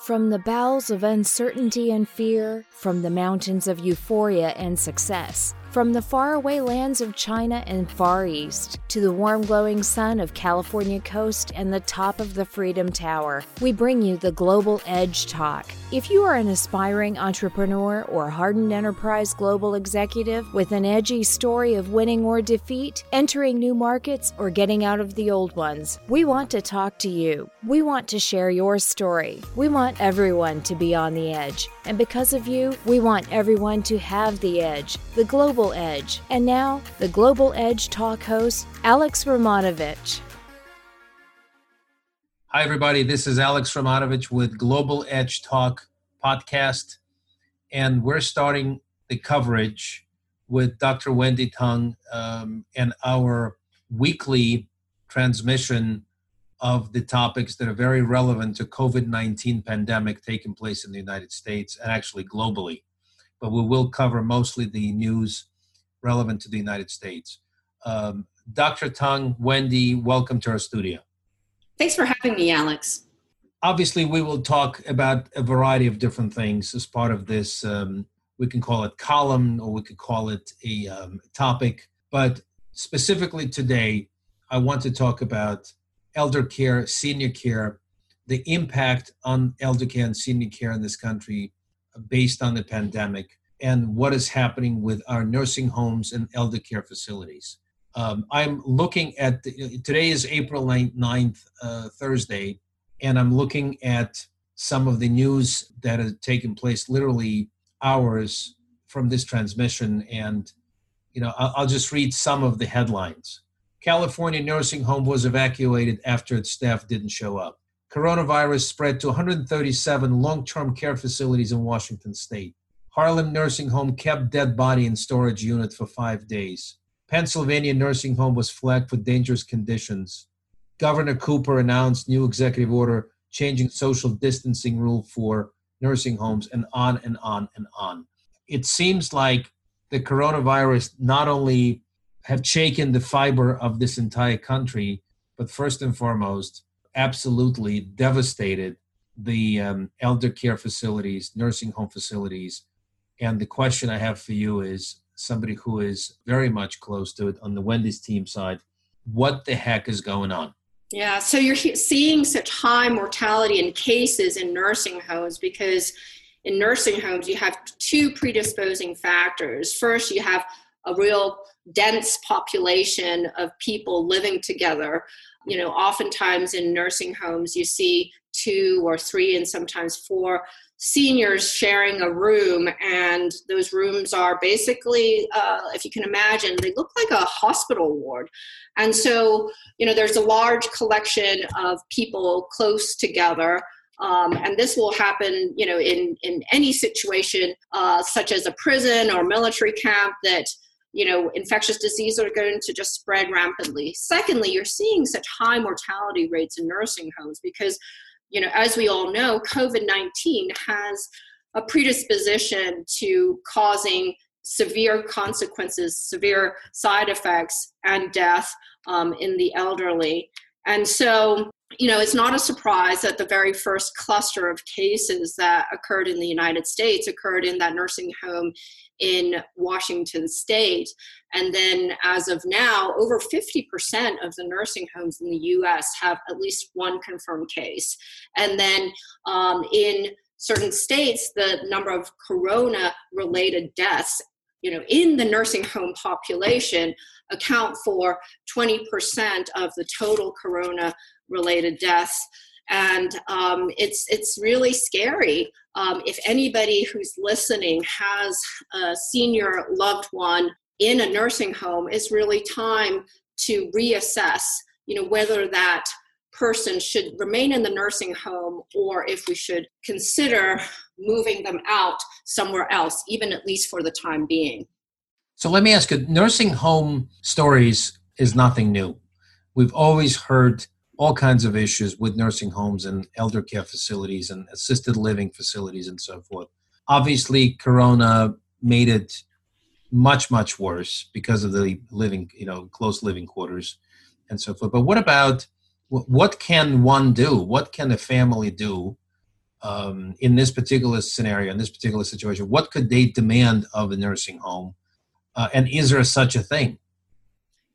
From the bowels of uncertainty and fear, from the mountains of euphoria and success, from the faraway lands of China and Far East to the warm glowing sun of California coast and the top of the Freedom Tower, we bring you the Global Edge Talk. If you are an aspiring entrepreneur or hardened enterprise global executive with an edgy story of winning or defeat, entering new markets, or getting out of the old ones, we want to talk to you. We want to share your story. We want everyone to be on the edge. And because of you, we want everyone to have the edge, the global Edge. And now, the Global Edge talk host, Alex Romanovich. Hi, everybody. This is Alex Romanovich with Global Edge Talk podcast. And we're starting the coverage with Dr. Wendy Tung um, and our weekly transmission of the topics that are very relevant to COVID-19 pandemic taking place in the United States and actually globally. But we will cover mostly the news relevant to the United States. Um, Dr. Tung, Wendy, welcome to our studio. Thanks for having me, Alex. Obviously, we will talk about a variety of different things as part of this. Um, we can call it column or we could call it a um, topic. But specifically today, I want to talk about elder care, senior care, the impact on elder care and senior care in this country based on the pandemic, and what is happening with our nursing homes and elder care facilities. Um, I'm looking at the, today is April 9th, uh, Thursday, and I'm looking at some of the news that has taken place literally hours from this transmission. And, you know, I'll, I'll just read some of the headlines. California nursing home was evacuated after its staff didn't show up. Coronavirus spread to 137 long term care facilities in Washington state. Harlem nursing home kept dead body in storage unit for five days. Pennsylvania nursing home was flagged for dangerous conditions. Governor Cooper announced new executive order changing social distancing rule for nursing homes and on and on and on. It seems like the coronavirus not only have shaken the fiber of this entire country, but first and foremost, absolutely devastated the um, elder care facilities, nursing home facilities, and the question I have for you is somebody who is very much close to it on the Wendy's team side. What the heck is going on? Yeah, so you're seeing such high mortality in cases in nursing homes because in nursing homes you have two predisposing factors. First, you have a real dense population of people living together. You know, oftentimes in nursing homes you see two or three and sometimes four seniors sharing a room. And those rooms are basically uh, if you can imagine they look like a hospital ward. And so you know there's a large collection of people close together um, and this will happen you know in in any situation uh, such as a prison or military camp that you know infectious diseases are going to just spread rampantly. Secondly you're seeing such high mortality rates in nursing homes because you know, as we all know, COVID 19 has a predisposition to causing severe consequences, severe side effects, and death um, in the elderly. And so, you know, it's not a surprise that the very first cluster of cases that occurred in the United States occurred in that nursing home in Washington state. And then, as of now, over 50% of the nursing homes in the US have at least one confirmed case. And then um, in certain states, the number of corona related deaths you know in the nursing home population account for 20% of the total corona related deaths and um, it's it's really scary. Um, if anybody who's listening has a senior loved one in a nursing home, it's really time to reassess. You know whether that person should remain in the nursing home or if we should consider moving them out somewhere else, even at least for the time being. So let me ask you nursing home stories is nothing new. We've always heard all kinds of issues with nursing homes and elder care facilities and assisted living facilities and so forth. Obviously, Corona made it much, much worse because of the living, you know, close living quarters and so forth. But what about what can one do? What can a family do um, in this particular scenario, in this particular situation? What could they demand of a nursing home? Uh, and is there such a thing?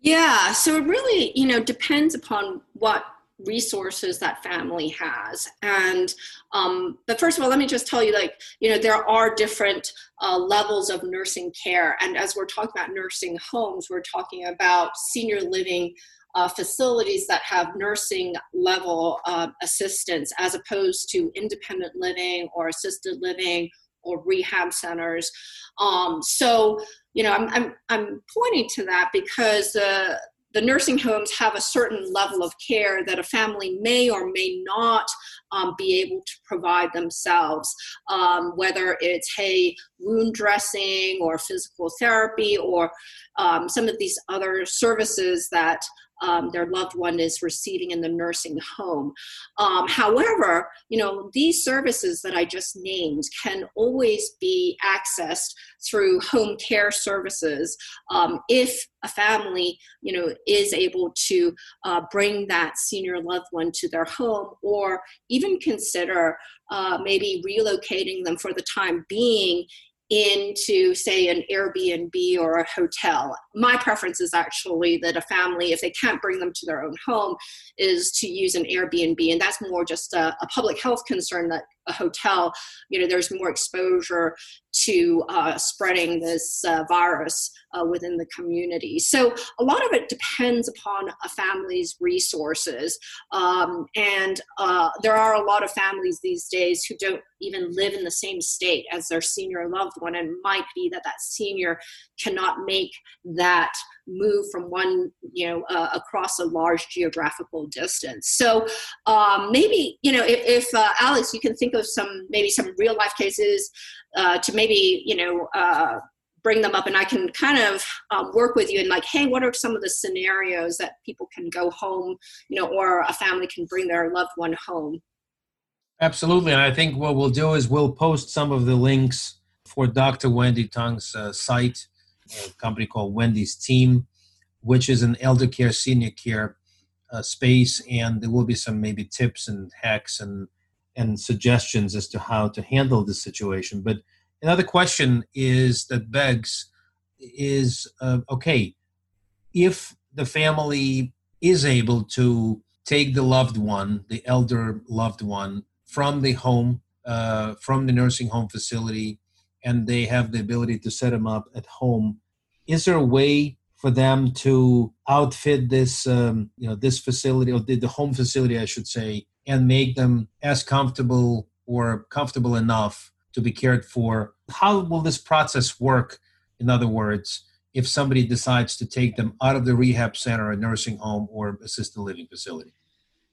Yeah, so it really, you know, depends upon what resources that family has. And um, but first of all let me just tell you like you know there are different uh, levels of nursing care. And as we're talking about nursing homes we're talking about senior living uh, facilities that have nursing level uh, assistance as opposed to independent living or assisted living or rehab centers. Um, so you know I'm, I'm, I'm pointing to that because uh, the nursing homes have a certain level of care that a family may or may not um, be able to provide themselves, um, whether it's, hey, wound dressing or physical therapy or um, some of these other services that um, their loved one is receiving in the nursing home. Um, however, you know, these services that I just named can always be accessed through home care services um, if a family, you know, is able to uh, bring that senior loved one to their home or even consider uh, maybe relocating them for the time being into say an airbnb or a hotel. My preference is actually that a family if they can't bring them to their own home is to use an airbnb and that's more just a, a public health concern that a hotel, you know, there's more exposure to uh, spreading this uh, virus uh, within the community. So a lot of it depends upon a family's resources. Um, and uh, there are a lot of families these days who don't even live in the same state as their senior loved one, and might be that that senior cannot make that move from one, you know, uh, across a large geographical distance. So um, maybe, you know, if, if uh, Alex, you can think of some maybe some real life cases uh, to maybe, you know, uh, bring them up and I can kind of um, work with you and like, hey, what are some of the scenarios that people can go home, you know, or a family can bring their loved one home? Absolutely. And I think what we'll do is we'll post some of the links for Dr. Wendy Tung's uh, site a company called Wendy's Team, which is an elder care, senior care uh, space, and there will be some maybe tips and hacks and and suggestions as to how to handle this situation. But another question is that begs is uh, okay if the family is able to take the loved one, the elder loved one, from the home, uh, from the nursing home facility, and they have the ability to set them up at home. Is there a way for them to outfit this, um, you know, this facility or the, the home facility, I should say, and make them as comfortable or comfortable enough to be cared for? How will this process work? In other words, if somebody decides to take them out of the rehab center, a nursing home, or assisted living facility?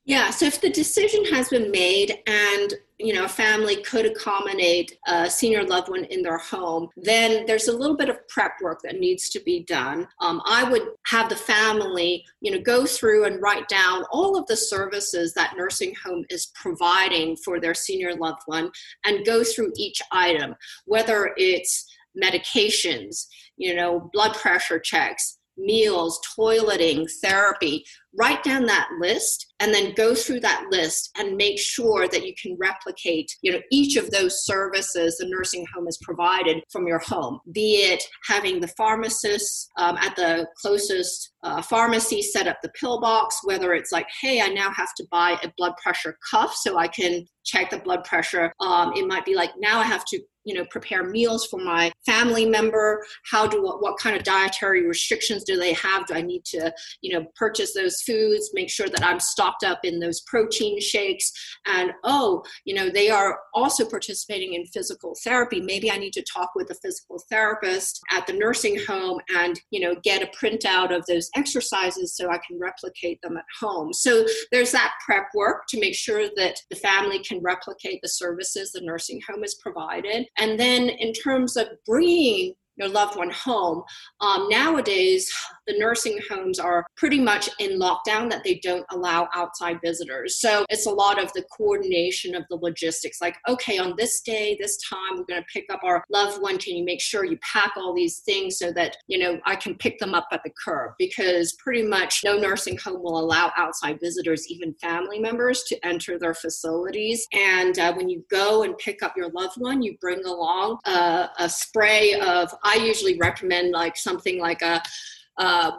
Yeah, so if the decision has been made and you know a family could accommodate a senior loved one in their home, then there's a little bit of prep work that needs to be done. Um, I would have the family, you know, go through and write down all of the services that nursing home is providing for their senior loved one, and go through each item, whether it's medications, you know, blood pressure checks, meals, toileting, therapy. Write down that list and then go through that list and make sure that you can replicate you know each of those services the nursing home has provided from your home be it having the pharmacist um, at the closest uh, pharmacy set up the pill box whether it's like hey i now have to buy a blood pressure cuff so i can check the blood pressure. Um, it might be like now i have to you know prepare meals for my family member. How do what, what kind of dietary restrictions do they have? Do i need to you know purchase those foods make sure that i'm stocked up in those protein shakes? And oh you know they are also participating in physical therapy. Maybe i need to talk with a physical therapist at the nursing home and you know get a printout of those exercises so i can replicate them at home. So there's that prep work to make sure that the family can replicate the services the nursing home has provided and then in terms of bringing your loved one home. Um, nowadays, the nursing homes are pretty much in lockdown that they don't allow outside visitors. So it's a lot of the coordination of the logistics like, okay, on this day, this time, we're going to pick up our loved one. Can you make sure you pack all these things so that, you know, I can pick them up at the curb? Because pretty much no nursing home will allow outside visitors, even family members, to enter their facilities. And uh, when you go and pick up your loved one, you bring along uh, a spray of, I usually recommend like something like a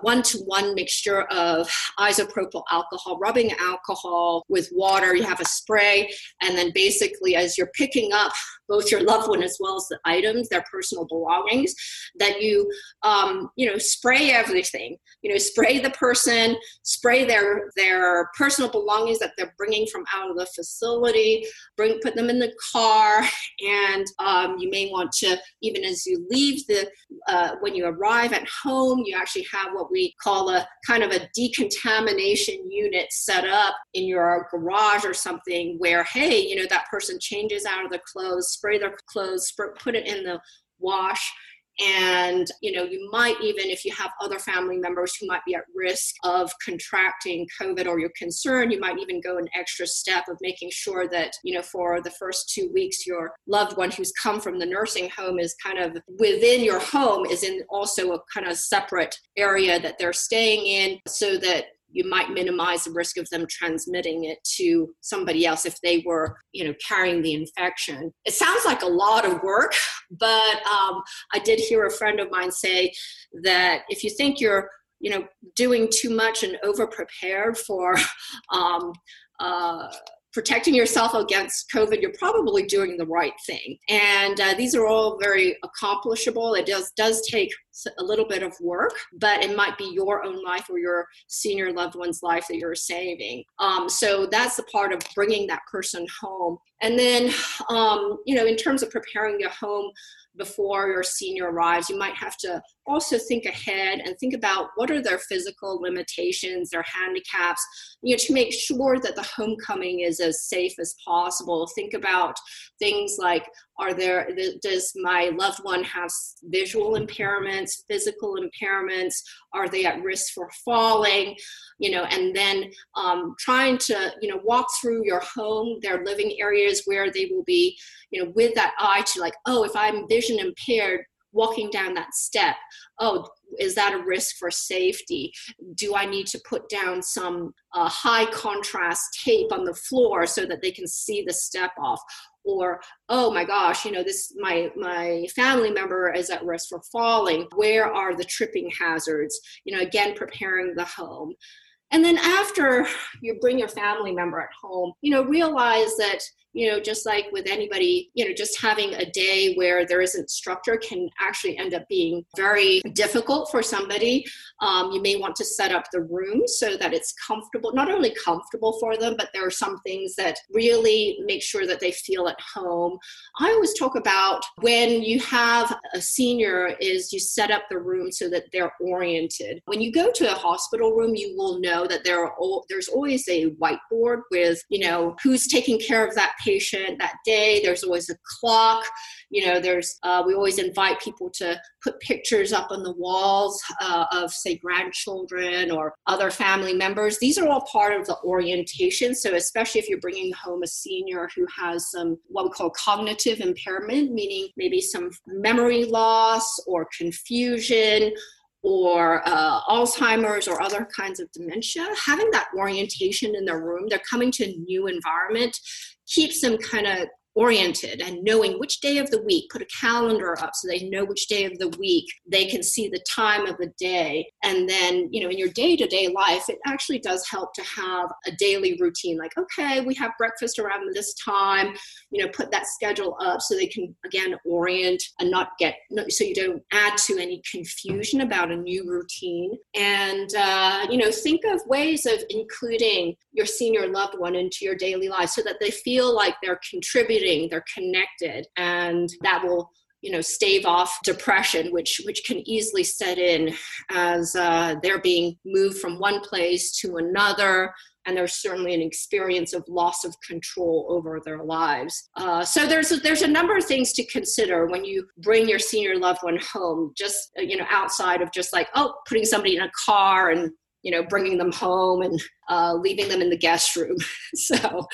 one to one mixture of isopropyl alcohol, rubbing alcohol with water. You have a spray, and then basically, as you're picking up both your loved one as well as the items, their personal belongings, that you, um, you know, spray everything. You know, spray the person, spray their their personal belongings that they're bringing from out of the facility. Bring put them in the car, and um, you may want to even as you leave the uh, when you arrive at home, you actually have what we call a kind of a decontamination unit set up in your garage or something where, hey, you know, that person changes out of the clothes, spray their clothes, put it in the wash and you know you might even if you have other family members who might be at risk of contracting covid or you're concerned you might even go an extra step of making sure that you know for the first two weeks your loved one who's come from the nursing home is kind of within your home is in also a kind of separate area that they're staying in so that you might minimize the risk of them transmitting it to somebody else if they were you know carrying the infection it sounds like a lot of work but um, i did hear a friend of mine say that if you think you're you know doing too much and over prepared for um, uh, protecting yourself against COVID, you're probably doing the right thing. And uh, these are all very accomplishable. It does does take a little bit of work, but it might be your own life or your senior loved one's life that you're saving. Um, so that's the part of bringing that person home. And then, um, you know, in terms of preparing your home before your senior arrives, you might have to also think ahead and think about what are their physical limitations, their handicaps, you know, to make sure that the homecoming is as safe as possible. Think about things like are there does my loved one have visual impairments physical impairments? Are they at risk for falling? You know and then um, trying to you know walk through your home their living areas where they will be you know with that eye to like oh if i'm vision impaired walking down that step oh is that a risk for safety? Do i need to put down some uh, high contrast tape on the floor so that they can see the step off or oh my gosh you know this my my family member is at risk for falling. Where are the tripping hazards? You know again preparing the home. And then after you bring your family member at home you know realize that you know, just like with anybody, you know, just having a day where there isn't structure can actually end up being very difficult for somebody. Um, you may want to set up the room so that it's comfortable, not only comfortable for them, but there are some things that really make sure that they feel at home. I always talk about when you have a senior is you set up the room so that they're oriented. When you go to a hospital room, you will know that there are there's always a whiteboard with, you know, who's taking care of that patient that day. There's always a clock. You know, there's uh, we always invite people to put pictures up on the walls uh, of say grandchildren or other family members. These are all part of the orientation. So especially if you're bringing home a senior who has some what we call cognitive impairment, meaning maybe some memory loss or confusion or uh, Alzheimer's or other kinds of dementia, having that orientation in their room, they're coming to a new environment, keeps them kind of oriented and knowing which day of the week put a calendar up so they know which day of the week they can see the time of the day. And then you know in your day-to-day life it actually does help to have a daily routine like okay we have breakfast around this time you know put that schedule up so they can again orient and not get so you don't add to any confusion about a new routine. And uh, you know think of ways of including your senior loved one into your daily life so that they feel like they're contributing they're connected, and that will you know stave off depression which which can easily set in as uh, they're being moved from one place to another and there's certainly an experience of loss of control over their lives. Uh, so there's a, there's a number of things to consider when you bring your senior loved one home. Just uh, you know, outside of just like oh, putting somebody in a car and you know bringing them home and uh, leaving them in the guest room. so.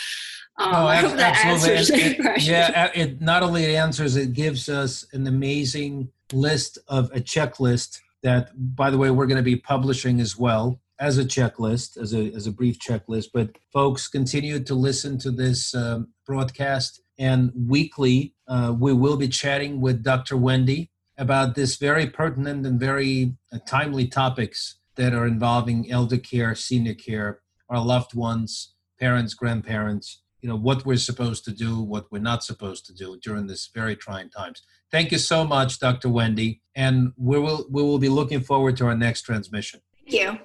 Um, oh, I hope that answers it, Yeah, it not only answers, it gives us an amazing list of a checklist that, by the way, we're going to be publishing as well as a checklist, as a, as a brief checklist. But folks, continue to listen to this um, broadcast. And weekly, uh, we will be chatting with Dr. Wendy about this very pertinent and very uh, timely topics that are involving elder care, senior care, our loved ones, parents, grandparents, you know, what we're supposed to do, what we're not supposed to do during this very trying times. Thank you so much, Dr. Wendy. And we will, we will be looking forward to our next transmission. Thank you.